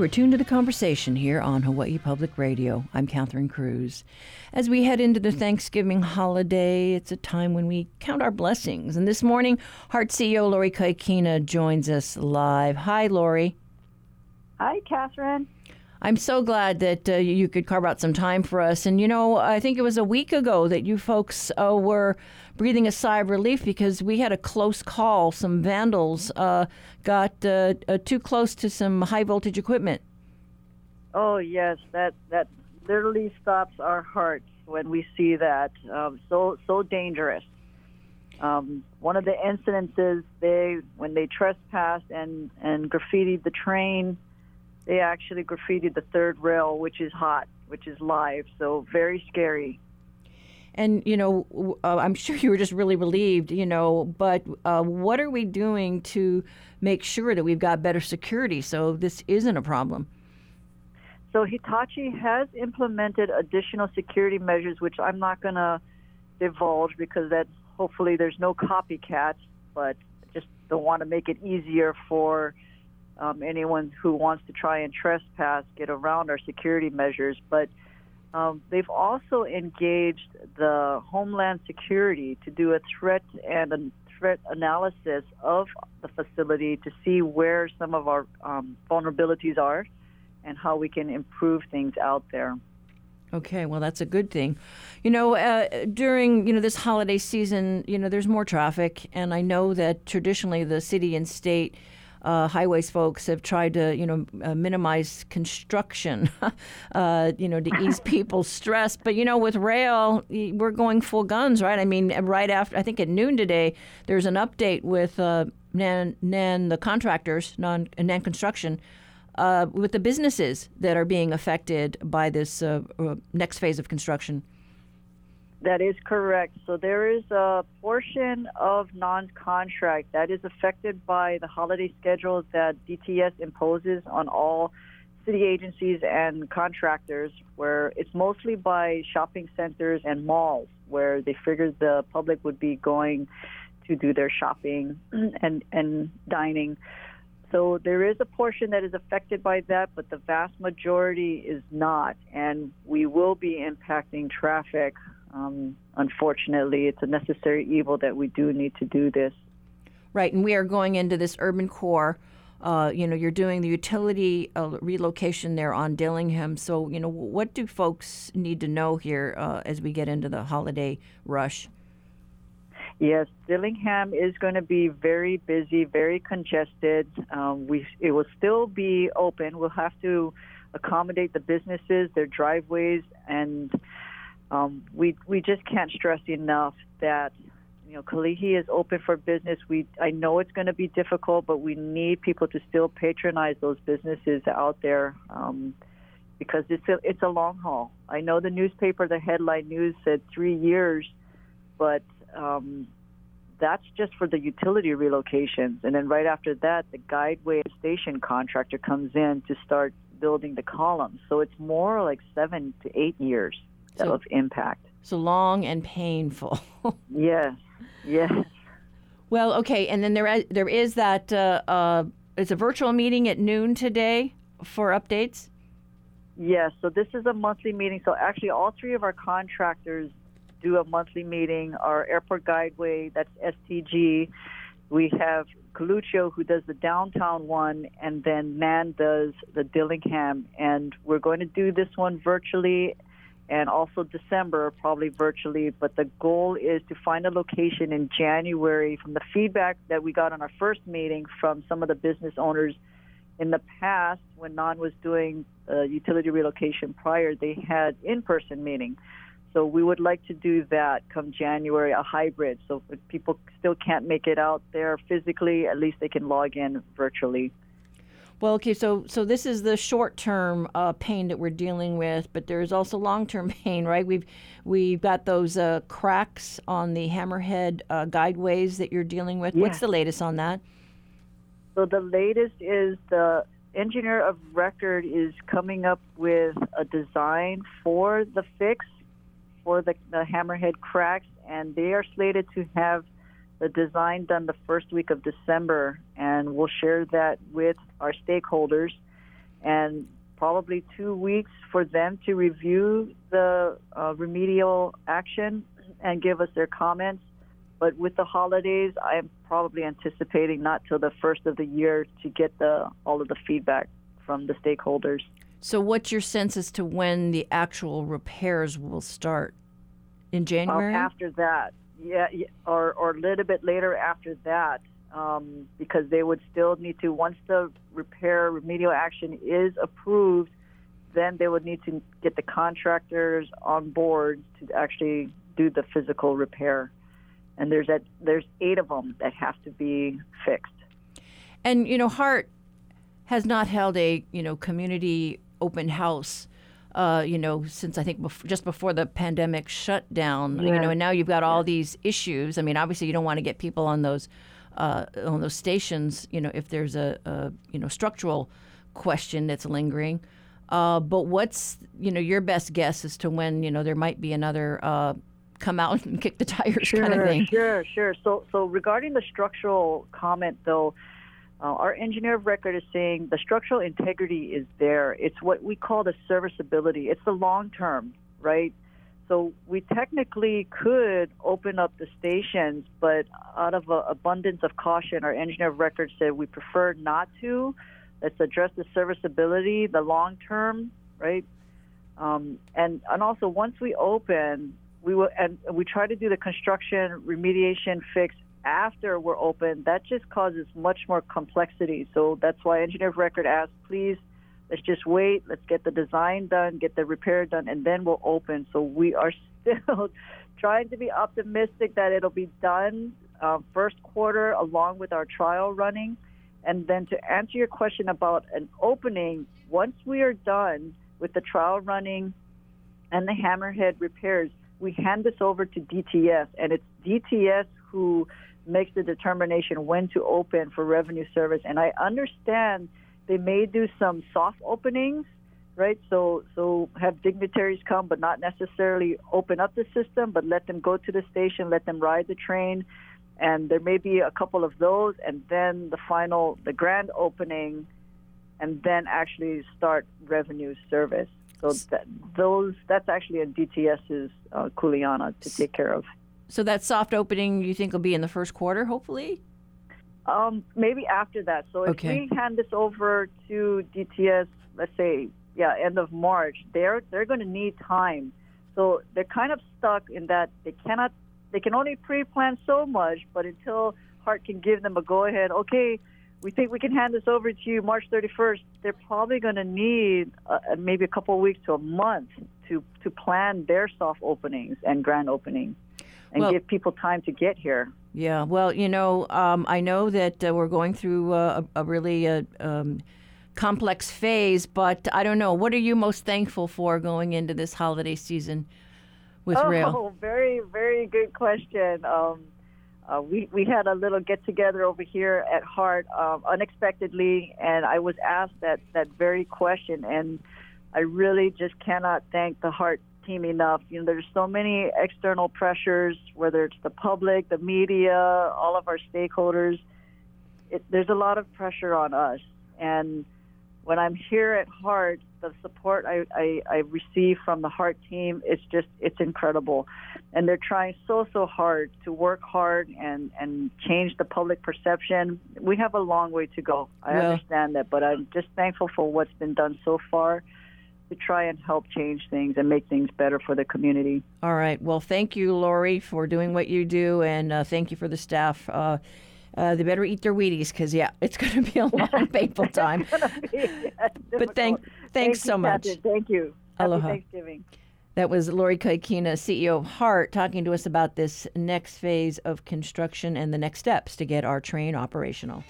You are tuned to the conversation here on Hawaii Public Radio. I'm Catherine Cruz. As we head into the Thanksgiving holiday, it's a time when we count our blessings. And this morning, Hart CEO Lori Kahikina joins us live. Hi, Lori. Hi, Catherine. I'm so glad that uh, you could carve out some time for us. And you know, I think it was a week ago that you folks uh, were breathing a sigh of relief because we had a close call. Some vandals uh, got uh, uh, too close to some high voltage equipment. Oh yes, that that literally stops our hearts when we see that. Um, so so dangerous. Um, one of the incidences, they when they trespassed and and graffitied the train they actually graffitied the third rail, which is hot, which is live. So very scary. And you know, uh, I'm sure you were just really relieved, you know. But uh, what are we doing to make sure that we've got better security so this isn't a problem? So Hitachi has implemented additional security measures, which I'm not going to divulge because that's hopefully there's no copycats, but just don't want to make it easier for um, anyone who wants to try and trespass get around our security measures. But um, they've also engaged the Homeland Security to do a threat and a threat analysis of the facility to see where some of our um, vulnerabilities are and how we can improve things out there. Okay, well that's a good thing. You know, uh, during you know this holiday season, you know there's more traffic, and I know that traditionally the city and state uh, highways folks have tried to, you know, uh, minimize construction, uh, you know, to ease people's stress. But you know, with rail, we're going full guns, right? I mean, right after I think at noon today, there's an update with uh, Nan, Nan the contractors, non Nan Construction. Uh, with the businesses that are being affected by this uh, next phase of construction. That is correct. So there is a portion of non-contract that is affected by the holiday schedule that DTS imposes on all city agencies and contractors, where it's mostly by shopping centers and malls, where they figured the public would be going to do their shopping and, and dining. So there is a portion that is affected by that, but the vast majority is not. And we will be impacting traffic um, unfortunately, it's a necessary evil that we do need to do this. Right, and we are going into this urban core. Uh, you know, you're doing the utility uh, relocation there on Dillingham. So, you know, what do folks need to know here uh, as we get into the holiday rush? Yes, Dillingham is going to be very busy, very congested. Um, we it will still be open. We'll have to accommodate the businesses, their driveways, and um, we we just can't stress enough that you know Kalihi is open for business. We I know it's going to be difficult, but we need people to still patronize those businesses out there um, because it's a it's a long haul. I know the newspaper, the headline news said three years, but um, that's just for the utility relocations, and then right after that, the guideway station contractor comes in to start building the columns. So it's more like seven to eight years so, of impact. So long and painful. yes, yes. Well, okay, and then there there is that uh, uh, it's a virtual meeting at noon today for updates. Yes, so this is a monthly meeting. So actually, all three of our contractors do a monthly meeting. Our airport guideway, that's STG. We have Coluccio who does the downtown one, and then Nan does the Dillingham. And we're going to do this one virtually and also December, probably virtually. But the goal is to find a location in January. From the feedback that we got on our first meeting from some of the business owners in the past, when NAN was doing uh, utility relocation prior, they had in-person meeting. So we would like to do that come January, a hybrid. So if people still can't make it out there physically, at least they can log in virtually. Well, okay, so so this is the short term uh, pain that we're dealing with, but there's also long term pain, right? We've we've got those uh, cracks on the hammerhead uh, guideways that you're dealing with. What's the latest on that? So the latest is the engineer of record is coming up with a design for the fix for the, the hammerhead cracks, and they are slated to have the design done the first week of December, and we'll share that with our stakeholders. and probably two weeks for them to review the uh, remedial action and give us their comments. But with the holidays, I am probably anticipating not till the first of the year to get the all of the feedback from the stakeholders. So, what's your sense as to when the actual repairs will start? In January? Um, after that, yeah, or or a little bit later after that, um, because they would still need to once the repair remedial action is approved, then they would need to get the contractors on board to actually do the physical repair. And there's that there's eight of them that have to be fixed. And you know, Hart has not held a you know community open house. Uh, you know, since I think bef- just before the pandemic shut down, yeah. you know, and now you've got all these issues. I mean, obviously, you don't want to get people on those uh, on those stations. You know, if there's a, a you know structural question that's lingering. Uh, but what's you know your best guess as to when you know there might be another uh, come out and kick the tires sure, kind of thing? Sure, sure. So so regarding the structural comment though, uh, our engineer of record is saying the structural integrity is there. It's what we call the serviceability. It's the long term, right? So we technically could open up the stations, but out of an abundance of caution, our engineer of record said we prefer not to. Let's address the serviceability, the long term, right? Um, and and also once we open, we will and we try to do the construction remediation fix after we're open, that just causes much more complexity. So that's why engineer of record asked, please, let's just wait, let's get the design done, get the repair done, and then we'll open. So we are still trying to be optimistic that it'll be done uh, first quarter along with our trial running. And then to answer your question about an opening, once we are done with the trial running and the hammerhead repairs, we hand this over to DTS, and it's DTS who makes the determination when to open for revenue service. And I understand they may do some soft openings, right? So so have dignitaries come, but not necessarily open up the system, but let them go to the station, let them ride the train, and there may be a couple of those, and then the final, the grand opening, and then actually start revenue service. So that, those that's actually a DTS's uh, Kuleana to take care of. So that soft opening you think will be in the first quarter, hopefully? Um, maybe after that. So if okay. we hand this over to DTS, let's say, yeah, end of March, they're they're going to need time. So they're kind of stuck in that they cannot, they can only pre-plan so much, but until Hart can give them a go-ahead, okay, we think we can hand this over to you March 31st. They're probably going to need uh, maybe a couple of weeks to a month to to plan their soft openings and grand opening and well, give people time to get here. Yeah, well, you know, um, I know that uh, we're going through uh, a, a, really uh, um, complex phase, but I don't know. What are you most thankful for going into this holiday season with oh, Rail? Oh, very, very good question. Um, uh, we we had a little get together over here at Hart um, unexpectedly, and I was asked that that very question, and I really just cannot thank the Hart team enough. You know, there's so many external pressures, whether it's the public, the media, all of our stakeholders. It, there's a lot of pressure on us, and when I'm here at Hart, the support I, I, I receive from the Hart team is just it's incredible, and they're trying so so hard to work hard and and change the public perception. We have a long way to go. I yeah. understand that, but I'm just thankful for what's been done so far to try and help change things and make things better for the community. All right. Well, thank you, Lori, for doing what you do, and uh, thank you for the staff. Uh, uh, they better eat their Wheaties because, yeah, it's going to be a long, painful time. be, but thank, thanks thank so you, much. Captain. Thank you. Aloha. Happy Thanksgiving. That was Lori Kahikina, CEO of Hart, talking to us about this next phase of construction and the next steps to get our train operational.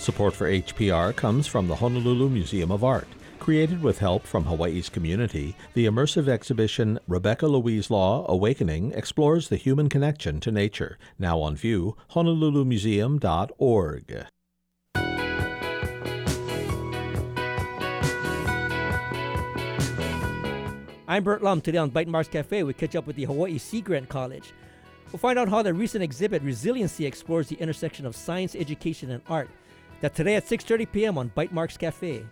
Support for HPR comes from the Honolulu Museum of Art. Created with help from Hawaii's community, the immersive exhibition Rebecca Louise Law Awakening explores the human connection to nature. Now on view, honolulumuseum.org. I'm Bert Lum. Today on Bytemarks Cafe, we catch up with the Hawaii Sea Grant College. We'll find out how the recent exhibit Resiliency explores the intersection of science, education, and art. That today at 6:30 p.m. on Bytemarks Cafe.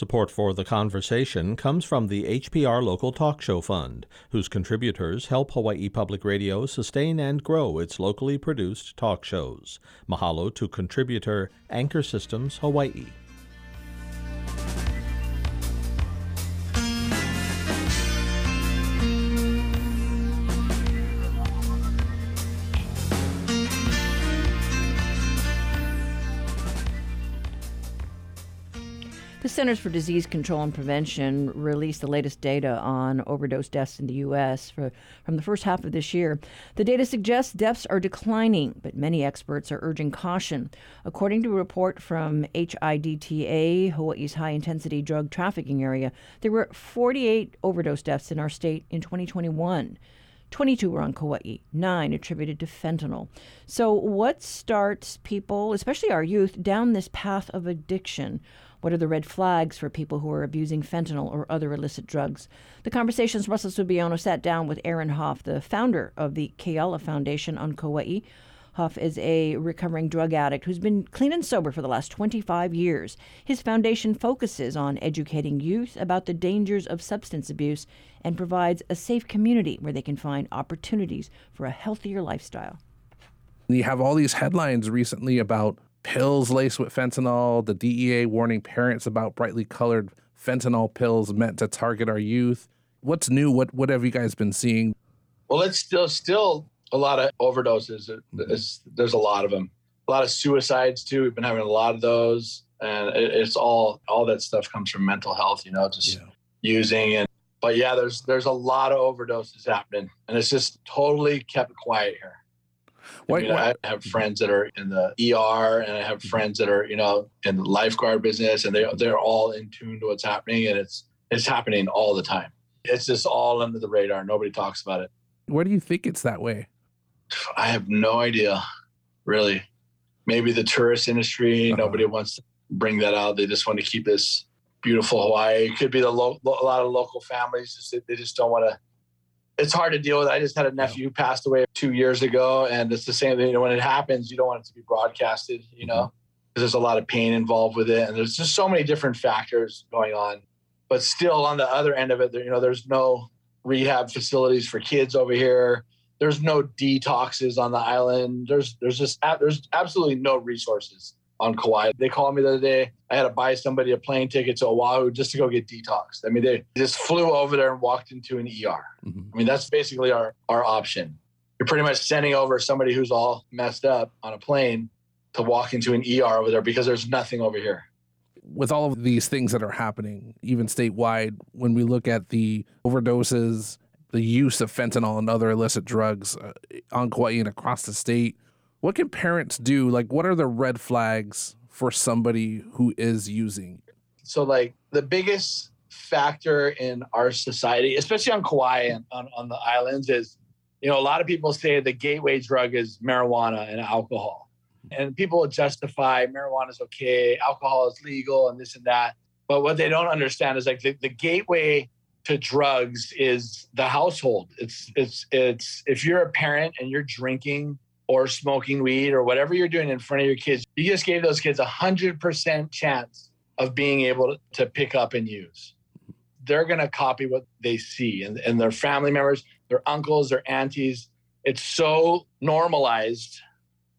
Support for the conversation comes from the HPR Local Talk Show Fund, whose contributors help Hawaii Public Radio sustain and grow its locally produced talk shows. Mahalo to contributor Anchor Systems Hawaii. Centers for Disease Control and Prevention released the latest data on overdose deaths in the U.S. For, from the first half of this year. The data suggests deaths are declining, but many experts are urging caution. According to a report from HIDTA, Hawaii's high intensity drug trafficking area, there were 48 overdose deaths in our state in 2021. 22 were on Kauai, nine attributed to fentanyl. So, what starts people, especially our youth, down this path of addiction? What are the red flags for people who are abusing fentanyl or other illicit drugs? The conversations Russell Subiono sat down with Aaron Hoff, the founder of the Keala Foundation on Kauai. Hoff is a recovering drug addict who's been clean and sober for the last 25 years. His foundation focuses on educating youth about the dangers of substance abuse and provides a safe community where they can find opportunities for a healthier lifestyle. You have all these headlines recently about pills laced with fentanyl, the DEA warning parents about brightly colored fentanyl pills meant to target our youth. What's new? What what have you guys been seeing? Well, it's still still a lot of overdoses. Mm-hmm. It's, there's a lot of them. A lot of suicides too. We've been having a lot of those, and it, it's all all that stuff comes from mental health. You know, just yeah. using and. But yeah, there's there's a lot of overdoses happening, and it's just totally kept quiet here. I, mean, I have friends that are in the ER, and I have friends that are, you know, in the lifeguard business, and they they're all in tune to what's happening, and it's it's happening all the time. It's just all under the radar. Nobody talks about it. Where do you think it's that way? I have no idea, really. Maybe the tourist industry. Uh-huh. Nobody wants to bring that out. They just want to keep this beautiful Hawaii. It could be the lo- a lot of local families. They just don't want to it's hard to deal with. I just had a nephew who passed away two years ago, and it's the same thing. You know, when it happens, you don't want it to be broadcasted. You know, because mm-hmm. there's a lot of pain involved with it, and there's just so many different factors going on. But still, on the other end of it, you know, there's no rehab facilities for kids over here. There's no detoxes on the island. There's there's just there's absolutely no resources on Kauai. They called me the other day. I had to buy somebody a plane ticket to Oahu just to go get detoxed. I mean, they just flew over there and walked into an ER. Mm-hmm. I mean, that's basically our, our option. You're pretty much sending over somebody who's all messed up on a plane to walk into an ER over there because there's nothing over here. With all of these things that are happening, even statewide, when we look at the overdoses, the use of fentanyl and other illicit drugs uh, on Kauai and across the state, what can parents do? Like, what are the red flags for somebody who is using? So, like, the biggest factor in our society, especially on Kauai and on, on the islands, is you know, a lot of people say the gateway drug is marijuana and alcohol. And people justify marijuana is okay, alcohol is legal, and this and that. But what they don't understand is like the, the gateway to drugs is the household. It's it's it's if you're a parent and you're drinking or smoking weed or whatever you're doing in front of your kids, you just gave those kids a hundred percent chance of being able to pick up and use. They're going to copy what they see and, and their family members, their uncles, their aunties. It's so normalized.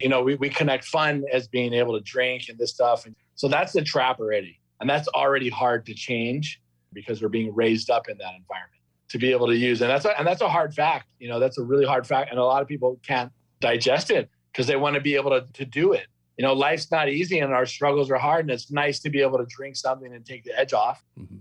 You know, we, we connect fun as being able to drink and this stuff. And so that's the trap already. And that's already hard to change because we're being raised up in that environment to be able to use. And that's a, and that's a hard fact. You know, that's a really hard fact. And a lot of people can't digest it because they want to be able to, to do it. You know, life's not easy and our struggles are hard, and it's nice to be able to drink something and take the edge off. Mm-hmm.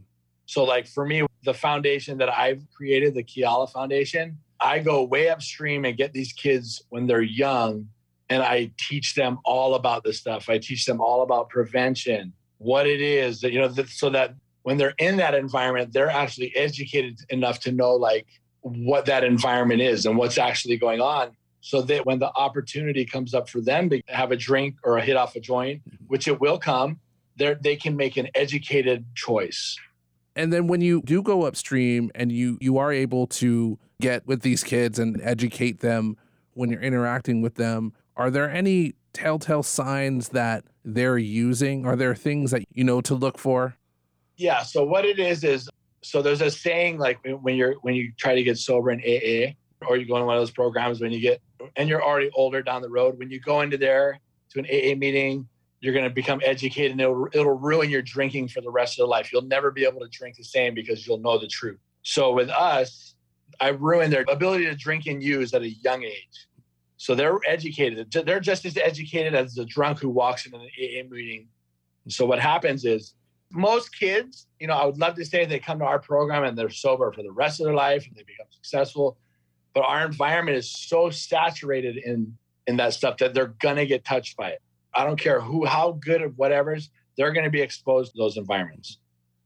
So, like for me, the foundation that I've created, the Keala Foundation, I go way upstream and get these kids when they're young and I teach them all about this stuff. I teach them all about prevention, what it is that, you know, so that when they're in that environment, they're actually educated enough to know, like, what that environment is and what's actually going on so that when the opportunity comes up for them to have a drink or a hit off a joint, mm-hmm. which it will come, they can make an educated choice. And then when you do go upstream and you you are able to get with these kids and educate them when you're interacting with them, are there any telltale signs that they're using? Are there things that you know to look for? Yeah. So what it is is so there's a saying like when you're when you try to get sober in AA or you go in one of those programs when you get and you're already older down the road when you go into there to an AA meeting you're going to become educated and it'll, it'll ruin your drinking for the rest of your life. You'll never be able to drink the same because you'll know the truth. So with us I ruined their ability to drink and use at a young age. So they're educated. They're just as educated as the drunk who walks into an AA meeting. So what happens is most kids, you know, I would love to say they come to our program and they're sober for the rest of their life and they become successful. But our environment is so saturated in in that stuff that they're gonna get touched by it. I don't care who, how good of whatever's, they're gonna be exposed to those environments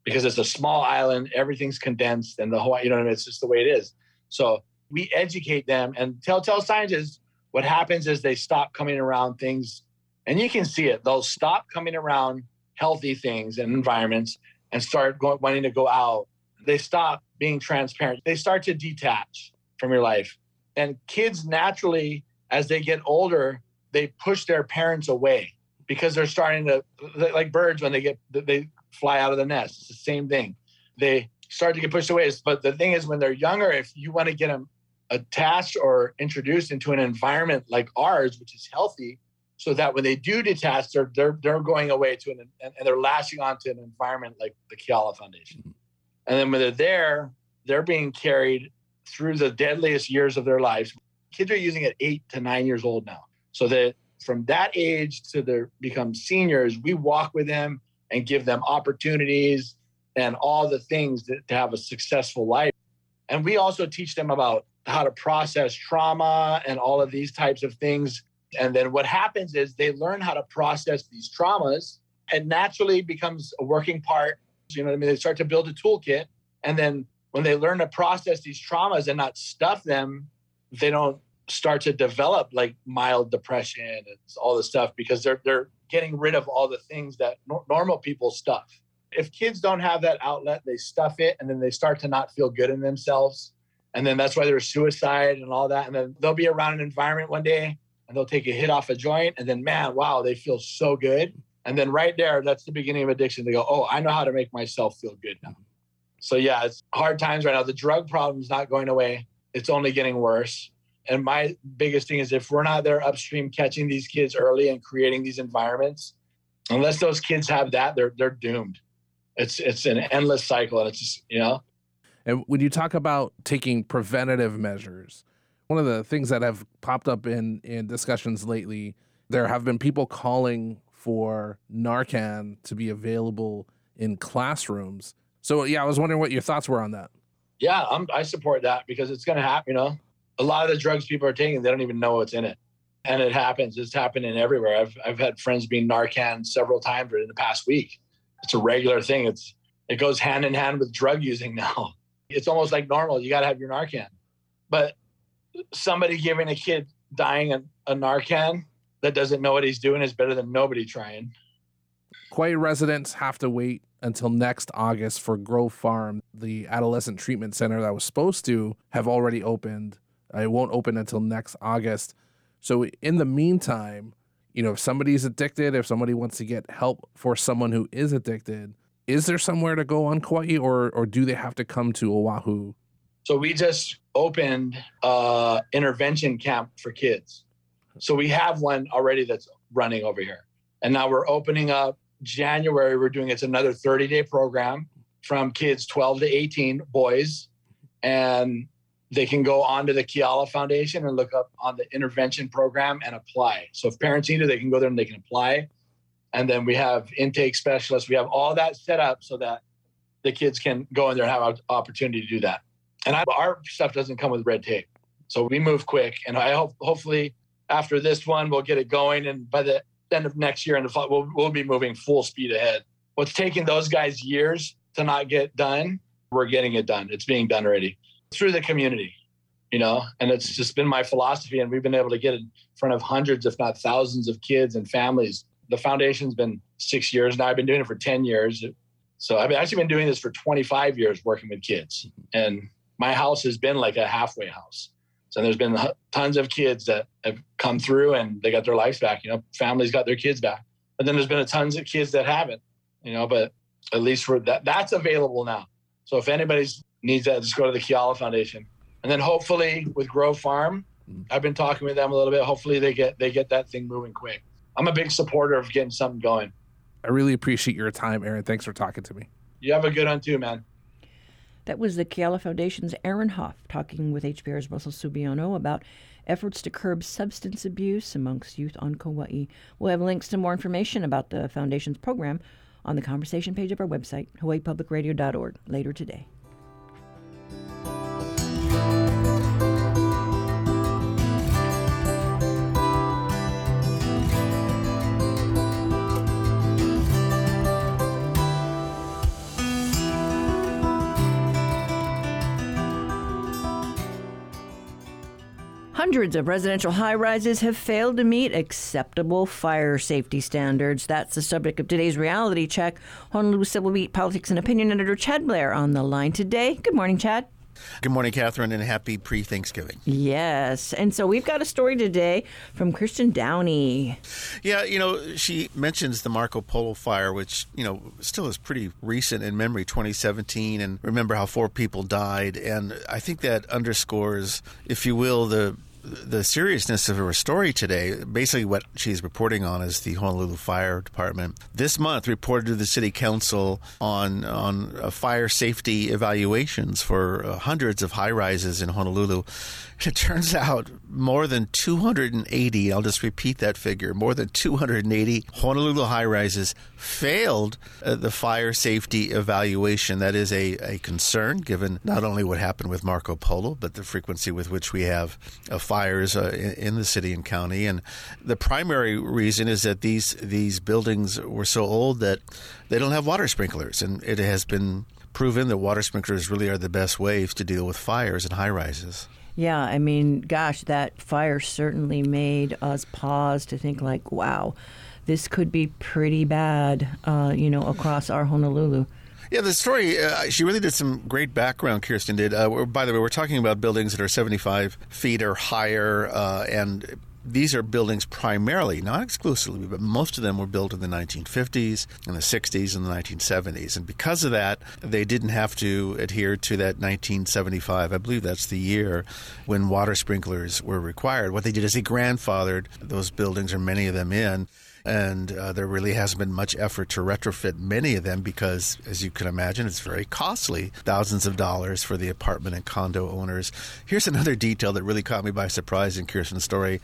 because it's a small island, everything's condensed, and the whole, you know, what I mean? it's just the way it is. So we educate them, and telltale signs is what happens is they stop coming around things, and you can see it. They'll stop coming around healthy things and environments and start going, wanting to go out, they stop being transparent. They start to detach from your life. And kids naturally, as they get older, they push their parents away because they're starting to, like birds when they get, they fly out of the nest. It's the same thing. They start to get pushed away. But the thing is, when they're younger, if you want to get them attached or introduced into an environment like ours, which is healthy, so that when they do detach, they're they're, they're going away to an and, they're lashing onto an environment like the Keala Foundation. Mm-hmm. And then when they're there, they're being carried through the deadliest years of their lives. Kids are using it eight to nine years old now. So that from that age to they become seniors, we walk with them and give them opportunities and all the things that, to have a successful life. And we also teach them about how to process trauma and all of these types of things and then what happens is they learn how to process these traumas and naturally becomes a working part. You know what I mean? They start to build a toolkit. And then when they learn to process these traumas and not stuff them, they don't start to develop like mild depression and all this stuff because they're they're getting rid of all the things that no- normal people stuff. If kids don't have that outlet, they stuff it and then they start to not feel good in themselves. And then that's why there's suicide and all that. And then they'll be around an environment one day and they'll take a hit off a joint and then man wow they feel so good and then right there that's the beginning of addiction they go oh i know how to make myself feel good now so yeah it's hard times right now. The drug problem is not going away. It's only getting worse. And my biggest thing is if we're not there upstream catching these kids early and creating these environments unless those kids have that they're they're doomed. It's it's an endless cycle and it's just you know? And when you talk about taking preventative measures one of the things that have popped up in in discussions lately, there have been people calling for Narcan to be available in classrooms. So yeah, I was wondering what your thoughts were on that. Yeah, I'm, I support that because it's going to happen. You know, a lot of the drugs people are taking, they don't even know what's in it, and it happens. It's happening everywhere. I've I've had friends being Narcan several times in the past week. It's a regular thing. It's it goes hand in hand with drug using now. It's almost like normal. You got to have your Narcan, but somebody giving a kid dying a, a Narcan that doesn't know what he's doing is better than nobody trying. Kauai residents have to wait until next August for Grove Farm, the adolescent treatment center that was supposed to have already opened. Uh, it won't open until next August. So, in the meantime, you know, if somebody's addicted, if somebody wants to get help for someone who is addicted, is there somewhere to go on Kauai or, or do they have to come to Oahu so we just opened a intervention camp for kids. So we have one already that's running over here. And now we're opening up January. We're doing it's another 30 day program from kids 12 to 18 boys. And they can go onto the Keala Foundation and look up on the intervention program and apply. So if parents need it, they can go there and they can apply. And then we have intake specialists. We have all that set up so that the kids can go in there and have an opportunity to do that and I, our stuff doesn't come with red tape. So we move quick. And I hope, hopefully, after this one, we'll get it going. And by the end of next year, and we'll, we'll be moving full speed ahead. What's taking those guys years to not get done, we're getting it done. It's being done already. through the community, you know, and it's just been my philosophy. And we've been able to get in front of hundreds, if not thousands, of kids and families. The foundation's been six years now. I've been doing it for 10 years. So I've actually been doing this for 25 years working with kids. And my house has been like a halfway house. So there's been tons of kids that have come through and they got their lives back. You know, families got their kids back. But then there's been a tons of kids that haven't. You know, but at least for that, that's available now. So if anybody needs that, just go to the Keala Foundation. And then hopefully with Grove Farm, mm-hmm. I've been talking with them a little bit. Hopefully they get they get that thing moving quick. I'm a big supporter of getting something going. I really appreciate your time, Aaron. Thanks for talking to me. You have a good one too, man. That was the Keala Foundation's Aaron Hoff talking with HPR's Russell Subiono about efforts to curb substance abuse amongst youth on Kauai. We'll have links to more information about the Foundation's program on the conversation page of our website, hawaiipublicradio.org, later today. Hundreds of residential high rises have failed to meet acceptable fire safety standards. That's the subject of today's reality check. Honolulu Civil Beat Politics and Opinion Editor Chad Blair on the line today. Good morning, Chad. Good morning, Catherine, and happy pre Thanksgiving. Yes. And so we've got a story today from Kirsten Downey. Yeah, you know, she mentions the Marco Polo fire, which, you know, still is pretty recent in memory, 2017. And remember how four people died. And I think that underscores, if you will, the the seriousness of her story today, basically what she's reporting on is the Honolulu Fire Department this month reported to the City Council on on fire safety evaluations for uh, hundreds of high rises in Honolulu. It turns out more than 280, I'll just repeat that figure, more than 280 Honolulu high rises failed uh, the fire safety evaluation. That is a, a concern given not only what happened with Marco Polo, but the frequency with which we have uh, fires uh, in, in, the city and county. And the primary reason is that these, these buildings were so old that they don't have water sprinklers. And it has been proven that water sprinklers really are the best ways to deal with fires in high rises. Yeah, I mean, gosh, that fire certainly made us pause to think, like, wow, this could be pretty bad, uh, you know, across our Honolulu. Yeah, the story, uh, she really did some great background, Kirsten did. Uh, by the way, we're talking about buildings that are 75 feet or higher uh, and these are buildings primarily, not exclusively, but most of them were built in the 1950s and the 60s and the 1970s. And because of that, they didn't have to adhere to that 1975, I believe that's the year when water sprinklers were required. What they did is they grandfathered those buildings, or many of them, in and uh, there really hasn't been much effort to retrofit many of them because, as you can imagine, it's very costly thousands of dollars for the apartment and condo owners. Here's another detail that really caught me by surprise in Kirsten's story.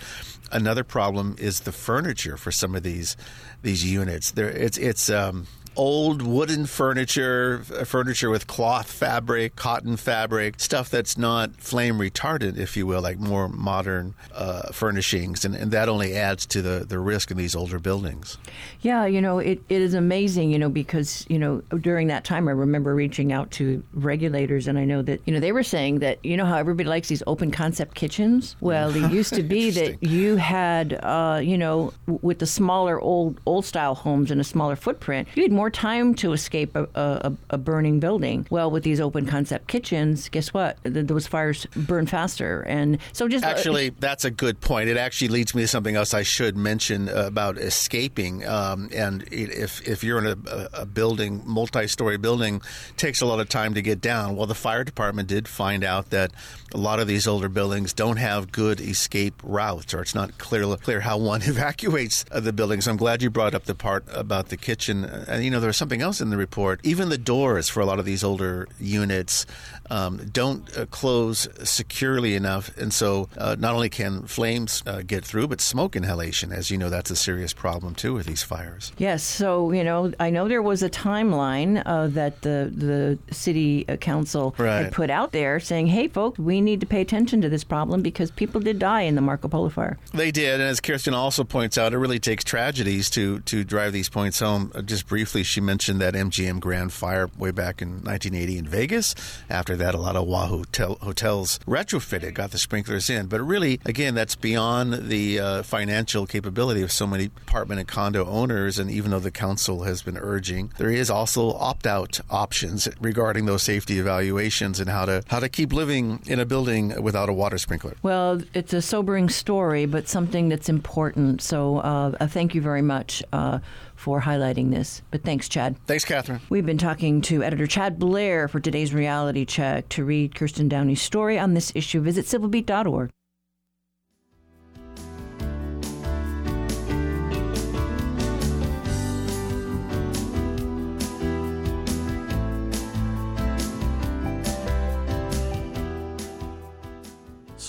Another problem is the furniture for some of these these units. There, it's it's um, old wooden furniture, furniture with cloth fabric, cotton fabric, stuff that's not flame retardant, if you will, like more modern uh, furnishings. And, and that only adds to the, the risk in these older buildings. Yeah, you know, it, it is amazing, you know, because, you know, during that time, I remember reaching out to regulators, and I know that, you know, they were saying that, you know, how everybody likes these open concept kitchens? Well, it used to be that you had, uh, you know, with the smaller old, old style homes and a smaller footprint, you had more time to escape a, a, a, burning building. Well, with these open concept kitchens, guess what? Those fires burn faster, and so just uh, actually, uh, that's a good point. It actually leads me to something else I should mention about escaping. Um, and if if you're in a, a building, multi-story building, takes a lot of time to get down. Well, the fire department did find out that a lot of these older buildings don't have good escape routes, or it's not clear clear how one evacuates the building. So I'm glad you brought up the part about the kitchen. And you know, there's something else in the report. Even the doors for a lot of these older units um, don't uh, close securely enough, and so uh, not only can flames uh, get through, but smoke inhalation. As you know, that's a serious problem too with these fires. Yes. So you know, I know there was a timeline uh, that the the city uh, council right. had put out there saying, "Hey, folks, we need to pay attention to this problem because people did die in the Marco Polo fire." They did, and as Kirsten also points out, it really takes tragedies to to drive these points home. Uh, just briefly she mentioned that MGM Grand Fire way back in 1980 in Vegas. After that, a lot of Oahu tel- hotels retrofitted, got the sprinklers in. But really, again, that's beyond the uh, financial capability of so many apartment and condo owners. And even though the council has been urging, there is also opt-out options regarding those safety evaluations and how to how to keep living in a building without a water sprinkler. Well, it's a sobering story, but something that's important. So uh, uh, thank you very much uh, for highlighting this. But thanks, Chad. Thanks, Catherine. We've been talking to editor Chad Blair for today's reality check. To read Kirsten Downey's story on this issue, visit civilbeat.org.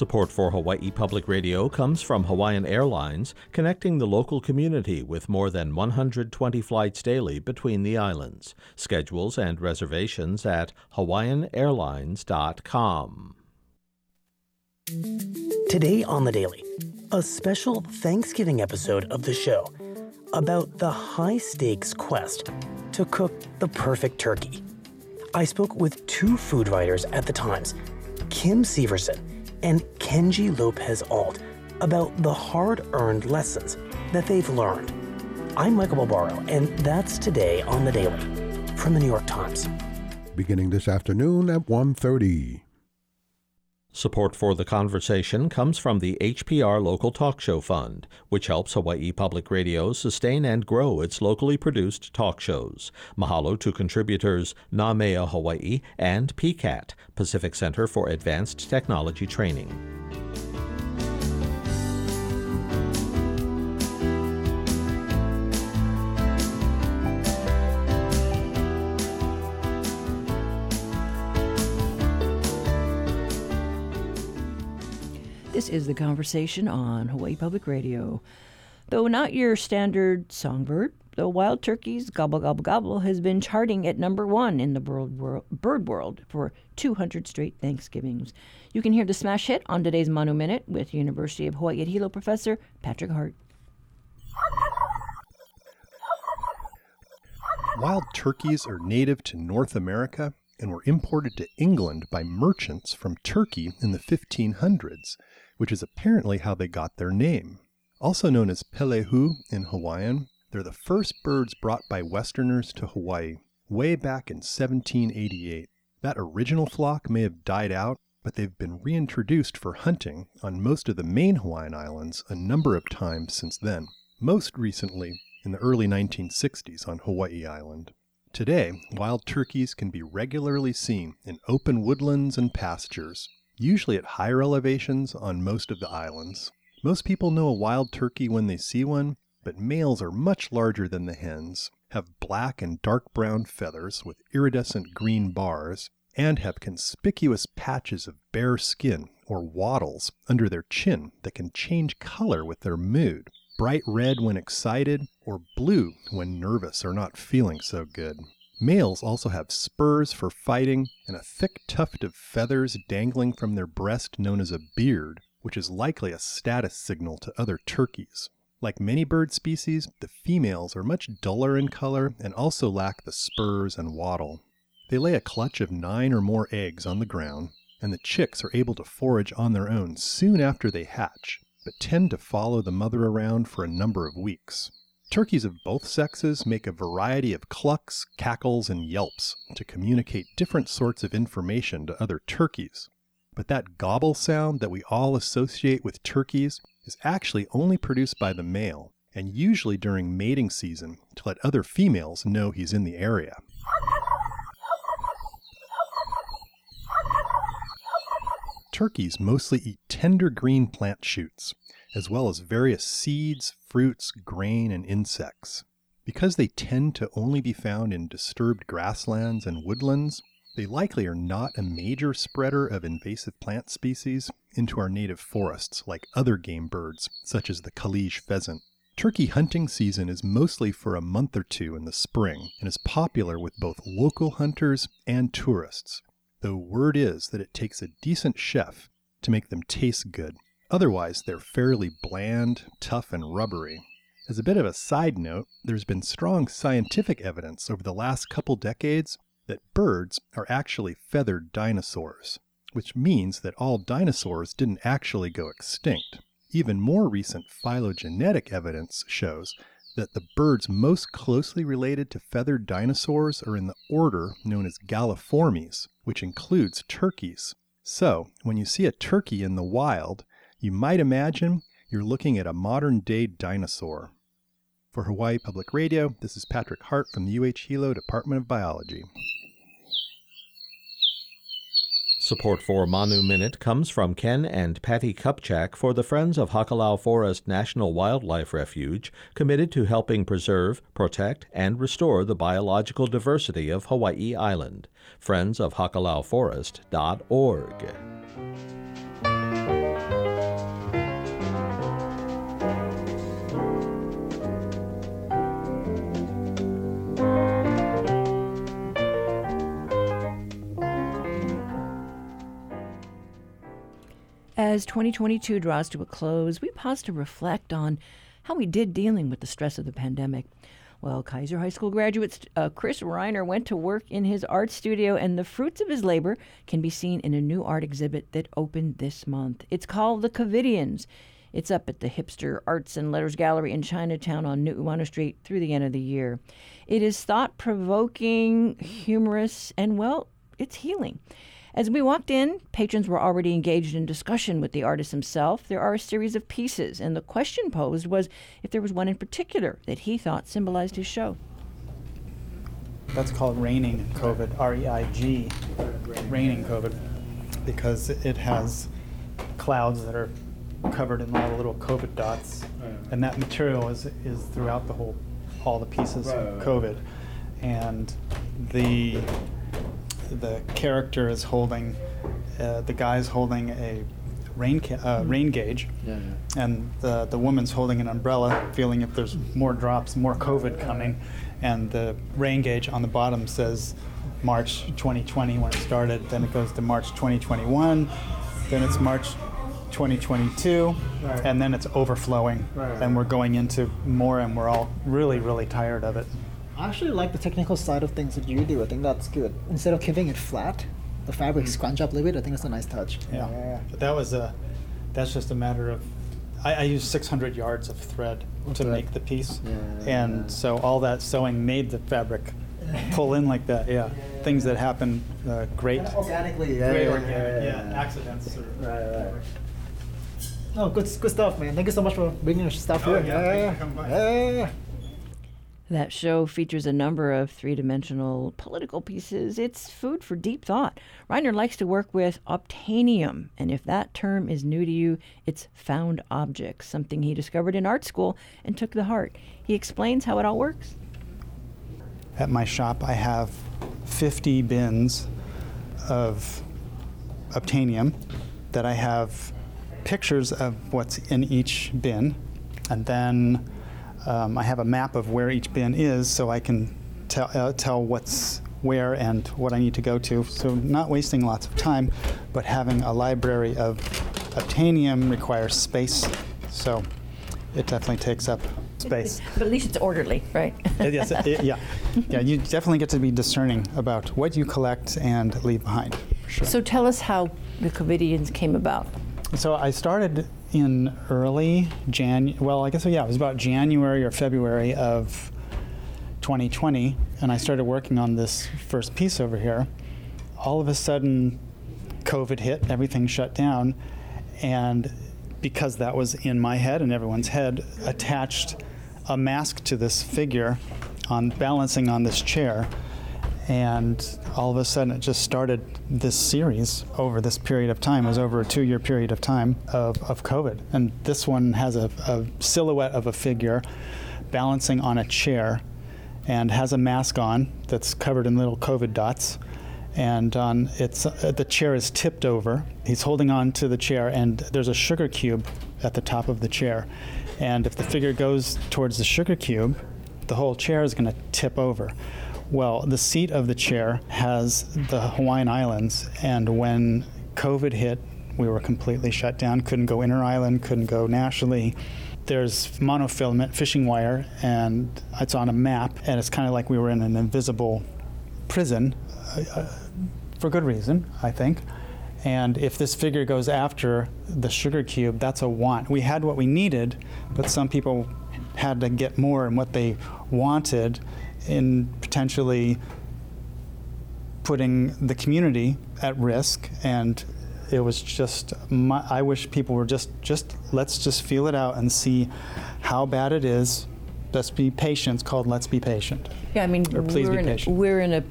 Support for Hawaii Public Radio comes from Hawaiian Airlines, connecting the local community with more than 120 flights daily between the islands. Schedules and reservations at hawaiianairlines.com. Today on The Daily, a special Thanksgiving episode of the show about the high stakes quest to cook the perfect turkey. I spoke with two food writers at the Times, Kim Severson and Kenji Lopez Alt about the hard earned lessons that they've learned. I'm Michael Barbaro, and that's today on The Daily from the New York Times. Beginning this afternoon at 1.30. Support for the conversation comes from the HPR Local Talk Show Fund, which helps Hawaii Public Radio sustain and grow its locally produced talk shows. Mahalo to contributors Namea Hawaii and PCAT, Pacific Center for Advanced Technology Training. This is the conversation on Hawaii Public Radio. Though not your standard songbird, the wild turkey's gobble gobble gobble has been charting at number one in the bird world, bird world for 200 straight Thanksgivings. You can hear the smash hit on today's Manu Minute with University of Hawaii at Hilo professor Patrick Hart. Wild turkeys are native to North America and were imported to England by merchants from Turkey in the 1500s which is apparently how they got their name. Also known as pelehu in Hawaiian, they're the first birds brought by Westerners to Hawaii way back in 1788. That original flock may have died out, but they've been reintroduced for hunting on most of the main Hawaiian Islands a number of times since then, most recently in the early 1960s on Hawaii Island. Today, wild turkeys can be regularly seen in open woodlands and pastures, usually at higher elevations on most of the islands. Most people know a wild turkey when they see one, but males are much larger than the hens, have black and dark brown feathers with iridescent green bars, and have conspicuous patches of bare skin or wattles under their chin that can change color with their mood bright red when excited, or blue when nervous or not feeling so good. Males also have spurs for fighting and a thick tuft of feathers dangling from their breast known as a beard, which is likely a status signal to other turkeys. Like many bird species, the females are much duller in color and also lack the spurs and wattle. They lay a clutch of nine or more eggs on the ground, and the chicks are able to forage on their own soon after they hatch, but tend to follow the mother around for a number of weeks. Turkeys of both sexes make a variety of clucks, cackles, and yelps to communicate different sorts of information to other turkeys. But that gobble sound that we all associate with turkeys is actually only produced by the male, and usually during mating season to let other females know he's in the area. Turkeys mostly eat tender green plant shoots, as well as various seeds, fruits, grain, and insects. Because they tend to only be found in disturbed grasslands and woodlands, they likely are not a major spreader of invasive plant species into our native forests like other game birds, such as the Kalij pheasant. Turkey hunting season is mostly for a month or two in the spring and is popular with both local hunters and tourists, though word is that it takes a decent chef to make them taste good. Otherwise, they're fairly bland, tough, and rubbery. As a bit of a side note, there's been strong scientific evidence over the last couple decades that birds are actually feathered dinosaurs, which means that all dinosaurs didn't actually go extinct. Even more recent phylogenetic evidence shows that the birds most closely related to feathered dinosaurs are in the order known as Galliformes, which includes turkeys. So, when you see a turkey in the wild, you might imagine you're looking at a modern day dinosaur. For Hawaii Public Radio, this is Patrick Hart from the UH Hilo Department of Biology. Support for Manu Minute comes from Ken and Patty Kupchak for the Friends of Hakalau Forest National Wildlife Refuge, committed to helping preserve, protect, and restore the biological diversity of Hawaii Island. friendsofhakalauforest.org. As 2022 draws to a close, we pause to reflect on how we did dealing with the stress of the pandemic. Well, Kaiser High School graduate uh, Chris Reiner went to work in his art studio, and the fruits of his labor can be seen in a new art exhibit that opened this month. It's called The Covidians. It's up at the Hipster Arts and Letters Gallery in Chinatown on Nu'uanu Street through the end of the year. It is thought provoking, humorous, and well, it's healing. As we walked in, patrons were already engaged in discussion with the artist himself. There are a series of pieces, and the question posed was if there was one in particular that he thought symbolized his show. That's called raining COVID, R E I G, raining COVID, because it has clouds that are covered in all the little COVID dots, and that material is is throughout the whole, all the pieces of COVID, and the the character is holding, uh, the guy's holding a rain ca- uh, rain gauge, Yeah, yeah. and the the woman's holding an umbrella, feeling if there's more drops, more COVID coming, and the rain gauge on the bottom says March 2020 when it started. Then it goes to March 2021. Then it's March 2022, Right. and then it's overflowing, Right. and we're going into more, and we're all really, really tired of it. I actually like the technical side of things that you do. I think that's good. Instead of keeping it flat, the fabric scrunch up a little bit. I think that's a nice touch. Yeah. Yeah, But that was a, that's just a matter of, I, I used 600 yards of thread to make the piece. Yeah. And so all that sewing made the fabric pull in like that, yeah. Things that happen, uh, great. Organically, yeah, Great yeah, organic, yeah, yeah. accidents. Or, Right, right. Oh, good, good stuff, man. Thank you so much for bringing your stuff Oh, here. yeah, thank you for coming by. yeah. That show features a number of three dimensional political pieces. It's food for deep thought. Reiner likes to work with obtainium, and if that term is new to you, it's found objects, something he discovered in art school and took to heart. He explains how it all works. At my shop, I have 50 bins of obtainium that I have pictures of what's in each bin. And then um, I have a map of where each bin is so I can tell, uh, tell what's where and what I need to go to. So, not wasting lots of time, but having a library of obtainium requires space. So, it definitely takes up space. But at least it's orderly, right? Uh, yes, uh, yeah, yeah. You definitely get to be discerning about what you collect and leave behind. Sure. So tell us how the Covidians came about. So I started in early Jan. Well, I guess yeah, it was about January or February of 2020, and I started working on this first piece over here. All of a sudden, COVID hit. Everything shut down, and because that was in my head and everyone's head, attached a mask to this figure, on balancing on this chair and all of a sudden it just started this series over this period of time. It was over a two year period of time of, of COVID. And this one has a, a silhouette of a figure balancing on a chair and has a mask on that's covered in little COVID dots. And on it's uh, the chair is tipped over. He's holding on to the chair, and there's a sugar cube at the top of the chair. And if the figure goes towards the sugar cube, the whole chair is going to tip over. Well, the seat of the chair has the Hawaiian Islands, and when COVID hit We were completely shut down, couldn't go inter island, couldn't go nationally. There's monofilament fishing wire, and it's on a map, and it's kind of like we were in an invisible prison uh, uh, for good reason, I think. And if this figure goes after the sugar cube, that's a want. We had what we needed, but some people had to get more and what they wanted in potentially putting the community at risk and it was just my, i wish people were just just let's just feel it out and see how bad it is let's be patient it's called let's be patient Yeah, I mean, Or please we're be in, a, patient. we're in a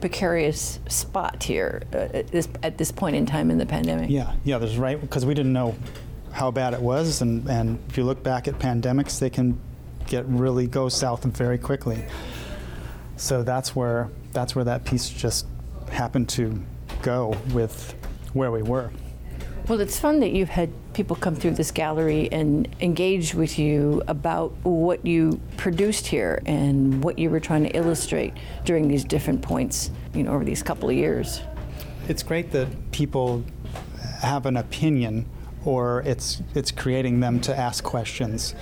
precarious spot here uh, at, this, at this point in time in the pandemic. Yeah, yeah, there's right because we didn't know how bad it was, and, and if you look back at pandemics, they can get really go south very quickly. So that's where that's where that piece just happened to go with where we were. Well, it's fun that you've had people come through this gallery and engage with you about what you produced here and what you were trying to illustrate during these different points, you know, over these couple of years. It's great that people have an opinion, or it's it's creating them to ask questions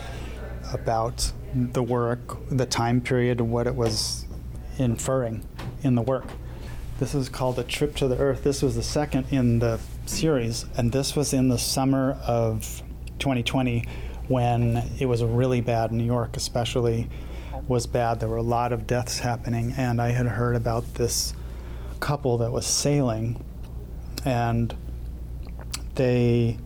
about the work, the time period, what it was inferring in the work. This is called A Trip to the Earth. This was the second in the series, and this was in the summer of 2020 when it was really bad. New York, especially, was bad. There were a lot of deaths happening, and I had heard about this couple that was sailing, and they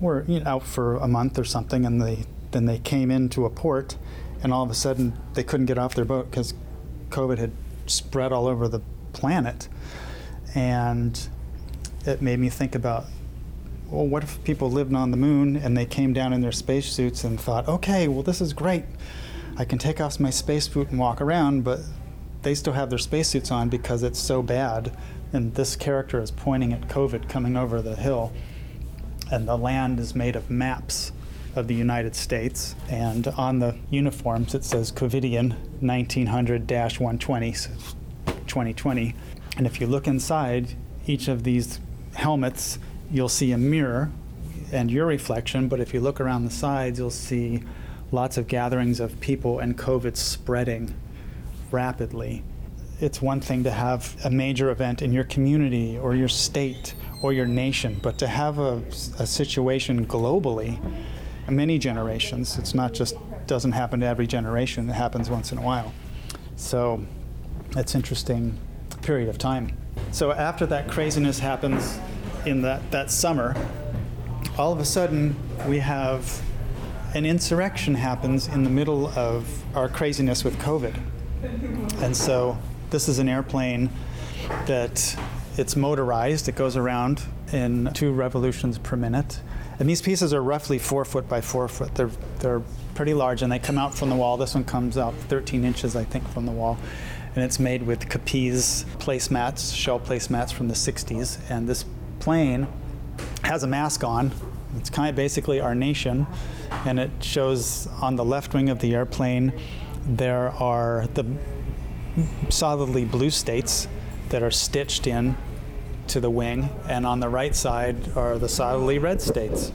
were you know, out for a month or something, and they then they came into a port, and all of a sudden they couldn't get off their boat because COVID had spread all over the planet, and it made me think about. Well, what if people lived on the moon and they came down in their spacesuits and thought, okay, well, this is great. I can take off my spacesuit and walk around, but they still have their spacesuits on because it's so bad. And this character is pointing at COVID coming over the hill. And the land is made of maps of the United States. And on the uniforms, it says Covidian 1900 120, 2020. And if you look inside each of these helmets, you'll see a mirror and your reflection. But if you look around the sides, you'll see lots of gatherings of people and COVID spreading rapidly. It's one thing to have a major event in your community or your state or your nation, but to have a, a situation globally, many generations, it's not just doesn't happen to every generation, it happens once in a while. So it's interesting period of time. So after that craziness happens in that, that summer, all of a sudden we have an insurrection happens in the middle of our craziness with COVID. And so this is an airplane that it's motorized. It goes around in two revolutions per minute. And these pieces are roughly four foot by four foot. They're, they're pretty large and they come out from the wall. This one comes out 13 inches, I think, from the wall. And it's made with Capiz placemats, shell placemats from the 60s. And this plane has a mask on. It's kind of basically our nation. And it shows on the left wing of the airplane, there are the solidly blue states that are stitched in to the wing, and on the right side are the solidly red states.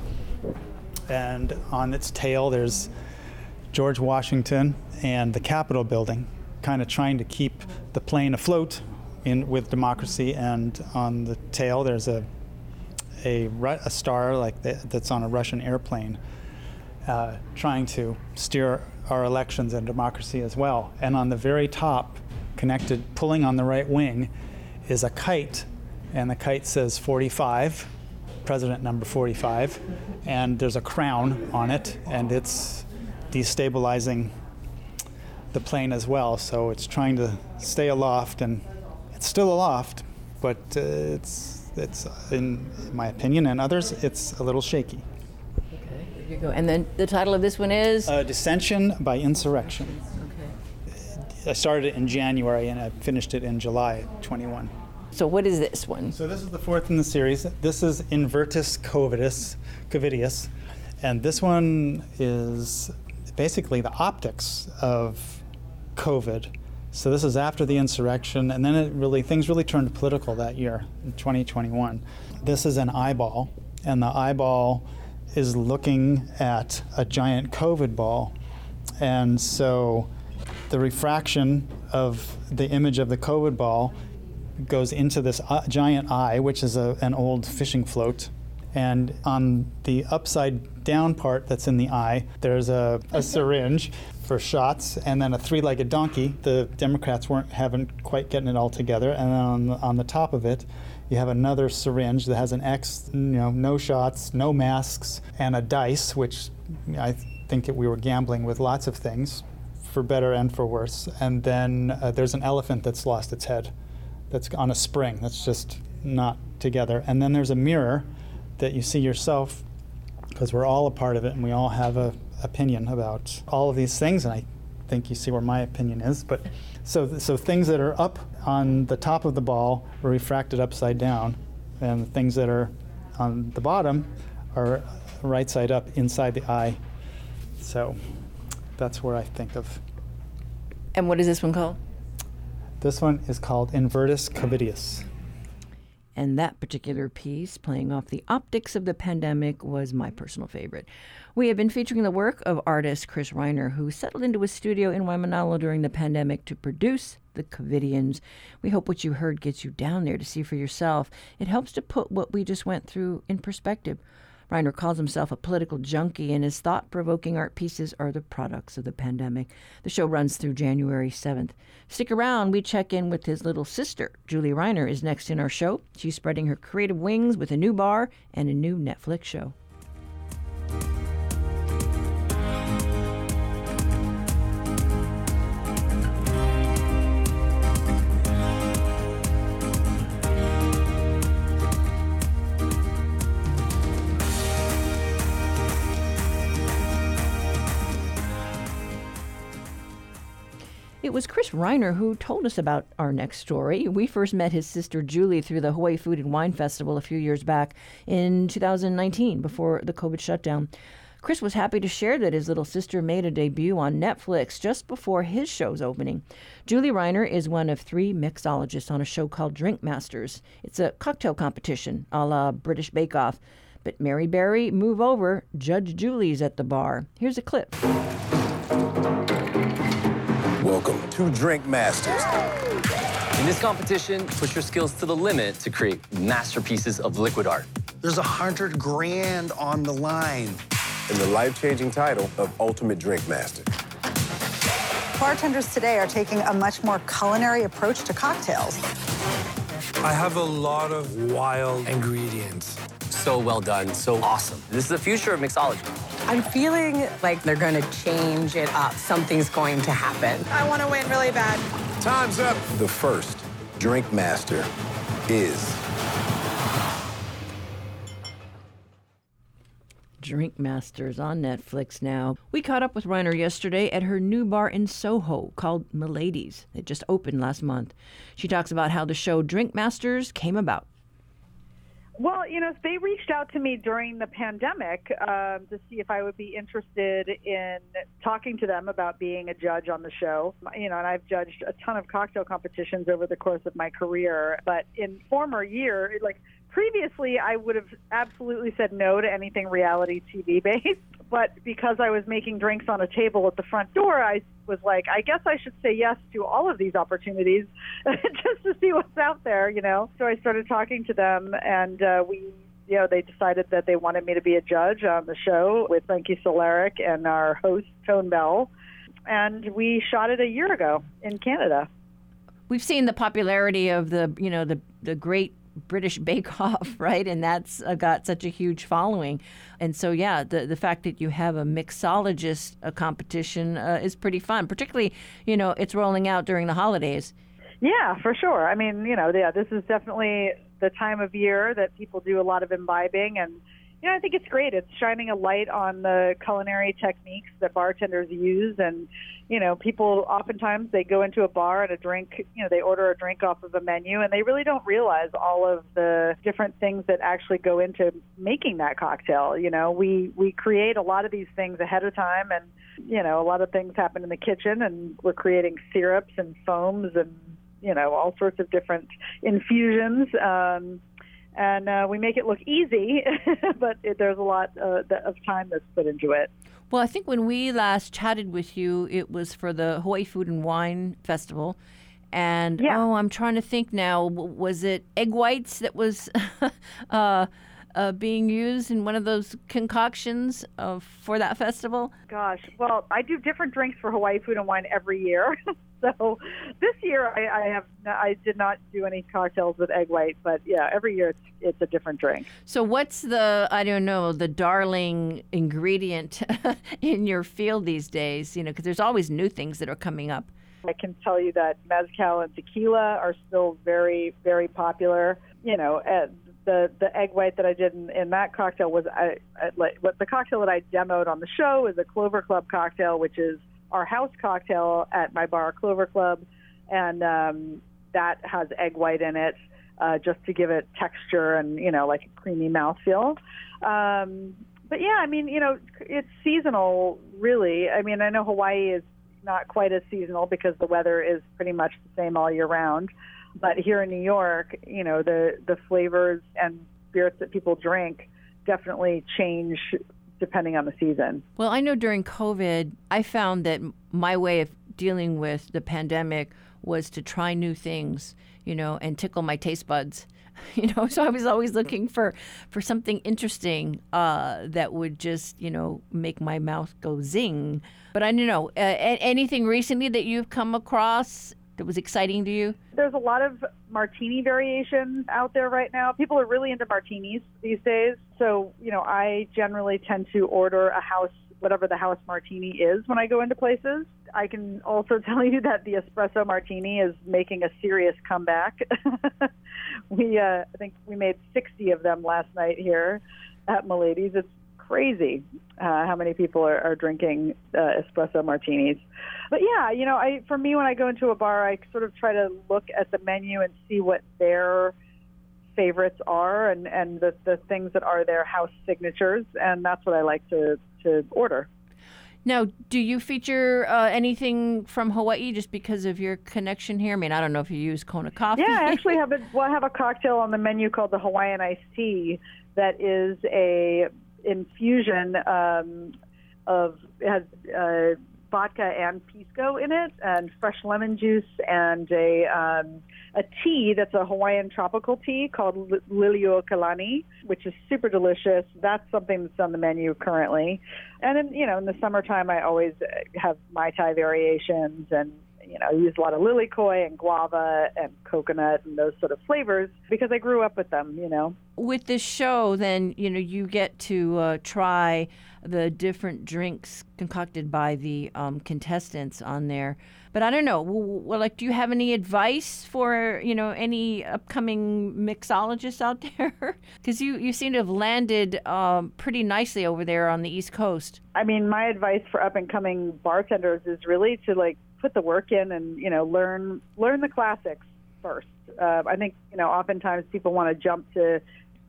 And on its tail, there's George Washington and the Capitol building, kind of trying to keep the plane afloat in with democracy. And on the tail, there's a a, a star like that, that's on a Russian airplane, uh, trying to steer our elections and democracy as well. And on the very top, connected, pulling on the right wing, is a kite, and the kite says 45, President number 45, and there's a crown on it, and it's destabilizing the plane as well. So it's trying to stay aloft, and it's still aloft, but uh, it's it's in my opinion and others, it's a little shaky. Okay, there you go. And then the title of this one is uh, Dissension by Insurrection. I started it in January and I finished it in July 21. So what is this one? So this is the fourth in the series. This is Invertus Covidus, Covidius, and this one is basically the optics of COVID. So this is after the insurrection, and then it really things really turned political that year in 2021. This is an eyeball and the eyeball is looking at a giant COVID ball. And so the refraction of the image of the COVID ball goes into this uh, giant eye, which is a, an old fishing float. And on the upside down part that's in the eye, there's a, a syringe for shots, and then a three-legged donkey. The Democrats weren't haven't quite getting it all together. And then on the, on the top of it, you have another syringe that has an X, you know, no shots, no masks, and a dice, which I think we were gambling with lots of things, for better and for worse. And then uh, there's an elephant that's lost its head, that's on a spring, that's just not together. And then there's a mirror that you see yourself, because we're all a part of it, and we all have a opinion about all of these things. And I think you see where my opinion is, but. So, so things that are up on the top of the ball are refracted upside down, and things that are on the bottom are right side up inside the eye. So that's where I think of. And what is this one called? This one is called Invertus Covidius. And that particular piece, playing off the optics of the pandemic, was my personal favorite. We have been featuring the work of artist Chris Reiner, who settled into a studio in Waimanalo during the pandemic to produce the Covidians. We hope what you heard gets you down there to see for yourself. It helps to put what we just went through in perspective. Reiner calls himself a political junkie, and his thought provoking art pieces are the products of the pandemic. The show runs through January 7th. Stick around, we check in with his little sister. Julie Reiner is next in our show. She's spreading her creative wings with a new bar and a new Netflix show. It was Chris Reiner who told us about our next story. We first met his sister Julie through the Hawaii Food and Wine Festival a few years back in 2019 before the COVID shutdown. Chris was happy to share that his little sister made a debut on Netflix just before his show's opening. Julie Reiner is one of three mixologists on a show called Drink Masters. It's a cocktail competition a la British Bake Off. But Mary Berry, move over. Judge Julie's at the bar. Here's a clip. Welcome to Drink Masters. In this competition, push your skills to the limit to create masterpieces of liquid art. There's a hundred grand on the line. And the life-changing title of Ultimate Drink Master. Bartenders today are taking a much more culinary approach to cocktails. I have a lot of wild ingredients. So well done, so awesome. This is the future of mixology. I'm feeling like they're going to change it up. Something's going to happen. I want to win really bad. Time's up. The first Drink Master is. Drink Masters on Netflix now. We caught up with Reiner yesterday at her new bar in Soho called Milady's. It just opened last month. She talks about how the show Drink Masters came about. Well, you know, they reached out to me during the pandemic um, to see if I would be interested in talking to them about being a judge on the show. You know, and I've judged a ton of cocktail competitions over the course of my career, but in former year, like previously, I would have absolutely said no to anything reality TV based. But because I was making drinks on a table at the front door, I was like, I guess I should say yes to all of these opportunities just to see what's out there, you know. So I started talking to them, and uh, we you know, they decided that they wanted me to be a judge on the show with Frankie Solarik and our host, Tone Bell. And we shot it a year ago in Canada. We've seen the popularity of the, you know, the the great British Bake Off, right? And that's uh, got such a huge following. And so, yeah, the the fact that you have a mixologist a competition uh, is pretty fun. Particularly, you know, it's rolling out during the holidays. Yeah, for sure. I mean, you know, yeah, this is definitely the time of year that people do a lot of imbibing and know, I think it's great. It's shining a light on the culinary techniques that bartenders use and you know, people oftentimes they go into a bar and a drink, you know, they order a drink off of a menu and they really don't realize all of the different things that actually go into making that cocktail. You know, we we create a lot of these things ahead of time and you know, a lot of things happen in the kitchen and we're creating syrups and foams and you know, all sorts of different infusions um and uh, we make it look easy, but it, there's a lot uh, of time that's put into it. Well, I think when we last chatted with you, it was for the Hawaii Food and Wine Festival. And Yeah. oh, I'm trying to think now. Was it egg whites that was uh, uh, being used in one of those concoctions uh, for that festival? Gosh, well, I do different drinks for Hawaii Food and Wine every year. so this year I, I have I did not do any cocktails with egg white, but yeah, every year it's, it's a different drink. So, what's the I don't know the darling ingredient in your field these days? You know, because there's always new things that are coming up. I can tell you that mezcal and tequila are still very, very popular. You know, uh, the the egg white that I did in, in that cocktail was I, I like what the cocktail that I demoed on the show is a Clover Club cocktail, which is our house cocktail at my bar, Clover Club, and um, that has egg white in it. Uh, just to give it texture and you know like a creamy mouthfeel. Um, but yeah, I mean you know it's seasonal really. I mean I know Hawaii is not quite as seasonal because the weather is pretty much the same all year round. But here in New York, you know, the the flavors and spirits that people drink definitely change depending on the season. Well, I know during COVID, I found that my way of dealing with the pandemic was to try new things, you know, and tickle my taste buds. You know, so I was always looking for for something interesting uh, that would just, you know, make my mouth go zing. But I don't know, uh, anything recently that you've come across that was exciting to you? There's a lot of martini variations out there right now. People are really into martinis these days. So, you know, I generally tend to order a house, whatever the house martini is when I go into places. I can also tell you that the espresso martini is making a serious comeback. we, uh, I think we made 60 of them last night here at Milady's. It's crazy uh, how many people are, are drinking uh, espresso martinis. But yeah, you know, I for me when I go into a bar, I sort of try to look at the menu and see what their favorites are and and the the things that are their house signatures, and that's what I like to to order. Now, do you feature uh, anything from Hawaii just because of your connection here? I mean, I don't know if you use Kona coffee. Yeah, I actually have a well, I have a cocktail on the menu called the Hawaiian iced tea that is a infusion um, of has uh, vodka and pisco in it, and fresh lemon juice, and a um, a tea that's a Hawaiian tropical tea called Li- Liliuokalani, which is super delicious. That's something that's on the menu currently. And in, you know, in the summertime, I always uh, have mai tai variations and you know, I use a lot of lilikoi and guava and coconut and those sort of flavors because I grew up with them, you know. with this show, then you know you get to uh, try the different drinks concocted by the um, contestants on there. But I don't know. Well, like, do you have any advice for you know any upcoming mixologists out there? Because you you seem to have landed um, pretty nicely over there on the East Coast. I mean, my advice for up and coming bartenders is really to like put the work in and you know learn learn the classics first. Uh, I think you know oftentimes people want to jump to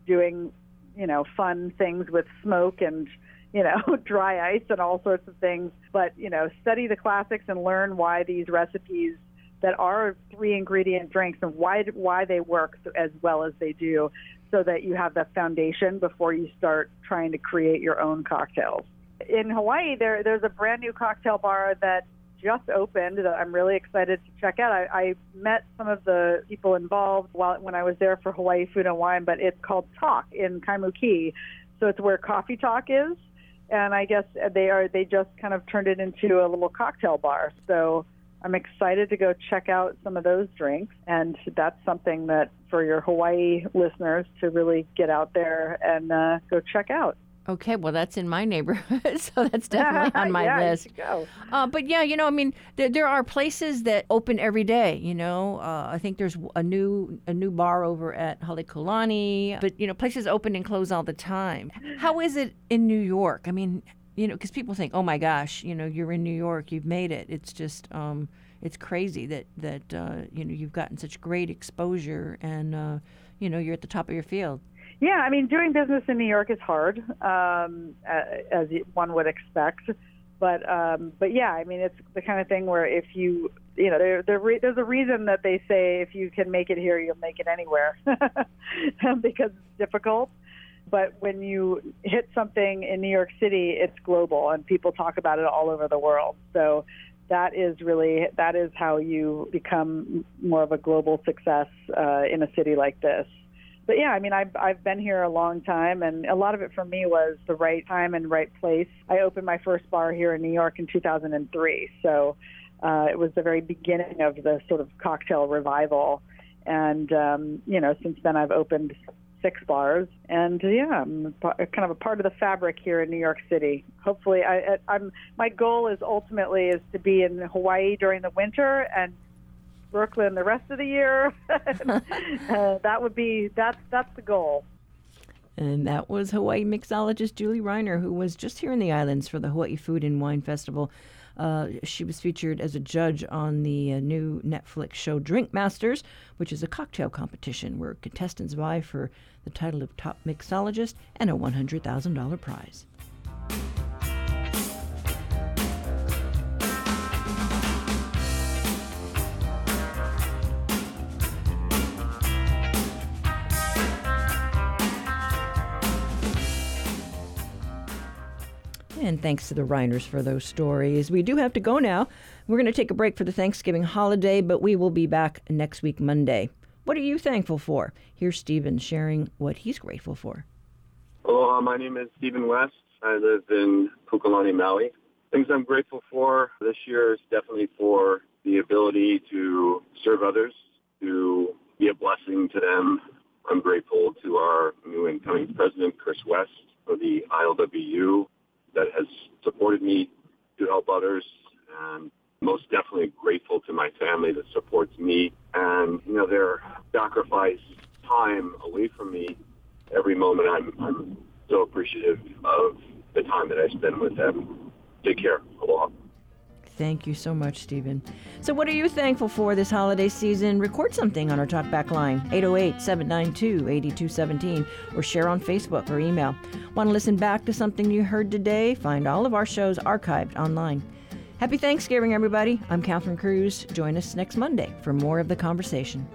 doing you know fun things with smoke and you know dry ice and all sorts of things, but you know study the classics and learn why these recipes that are three ingredient drinks and why why they work as well as they do so that you have the foundation before you start trying to create your own cocktails. In Hawaii there there's a brand new cocktail bar that just opened that I'm really excited to check out. I, I met some of the people involved while when I was there for Hawaii Food and Wine, but it's called Talk in Kaimuki. So it's where Coffee Talk is and I guess they are they just kind of turned it into a little cocktail bar. So I'm excited to go check out some of those drinks, and that's something that for your Hawaii listeners to really get out there and uh, go check out. Okay, well, that's in my neighborhood, so that's definitely on my Yeah, list. go. Uh, but yeah, you know, I mean, there, there are places that open every day. You know, uh, I think there's a new a new bar over at Halekulani, but you know, places open and close all the time. How is it in New York? I mean, you know, because people think, oh my gosh, you know, you're in New York, you've made it. It's just, um, it's crazy that that uh, you know you've gotten such great exposure and uh, you know you're at the top of your field. Yeah, I mean, doing business in New York is hard, um, as one would expect. But um, but yeah, I mean, it's the kind of thing where if you you know there, there re- there's a reason that they say if you can make it here, you'll make it anywhere because it's difficult. But when you hit something in New York City, it's global and people talk about it all over the world. So that is really that is how you become more of a global success uh, in a city like this. But yeah, I mean, I've I've been here a long time, and a lot of it for me was the right time and right place. I opened my first bar here in New York in 2003, so uh, it was the very beginning of the sort of cocktail revival. And um, you know, since then I've opened six bars, and yeah, I'm kind of a part of the fabric here in New York City. Hopefully, I, I'm my goal is ultimately is to be in Hawaii during the winter and Brooklyn the rest of the year. uh, that would be that's that's the goal. And that was Hawaii mixologist Julie Reiner, who was just here in the islands for the Hawaii Food and Wine Festival. Uh, she was featured as a judge on the uh, new Netflix show Drink Masters, which is a cocktail competition where contestants vie for the title of top mixologist and a $100,000 prize. And thanks to the Reiners for those stories. We do have to go now. We're going to take a break for the Thanksgiving holiday, but we will be back next week, Monday. What are you thankful for? Here's Stephen sharing what he's grateful for. Aloha, my name is Stephen West. I live in Pukalani, Maui. Things I'm grateful for this year is definitely for the ability to serve others, to be a blessing to them. I'm grateful to our new incoming president, Chris West, for the ILWU that has supported me to help others and most definitely grateful to my family that supports me and you know their sacrifice time away from me every moment I'm I'm so appreciative of the time that I spend with them. Take care. Aloha. Thank you so much, Stephen. So, what are you thankful for this holiday season? Record something on our talkback line, 808 792 8217, or share on Facebook or email. Want to listen back to something you heard today? Find all of our shows archived online. Happy Thanksgiving, everybody. I'm Catherine Cruz. Join us next Monday for more of the conversation.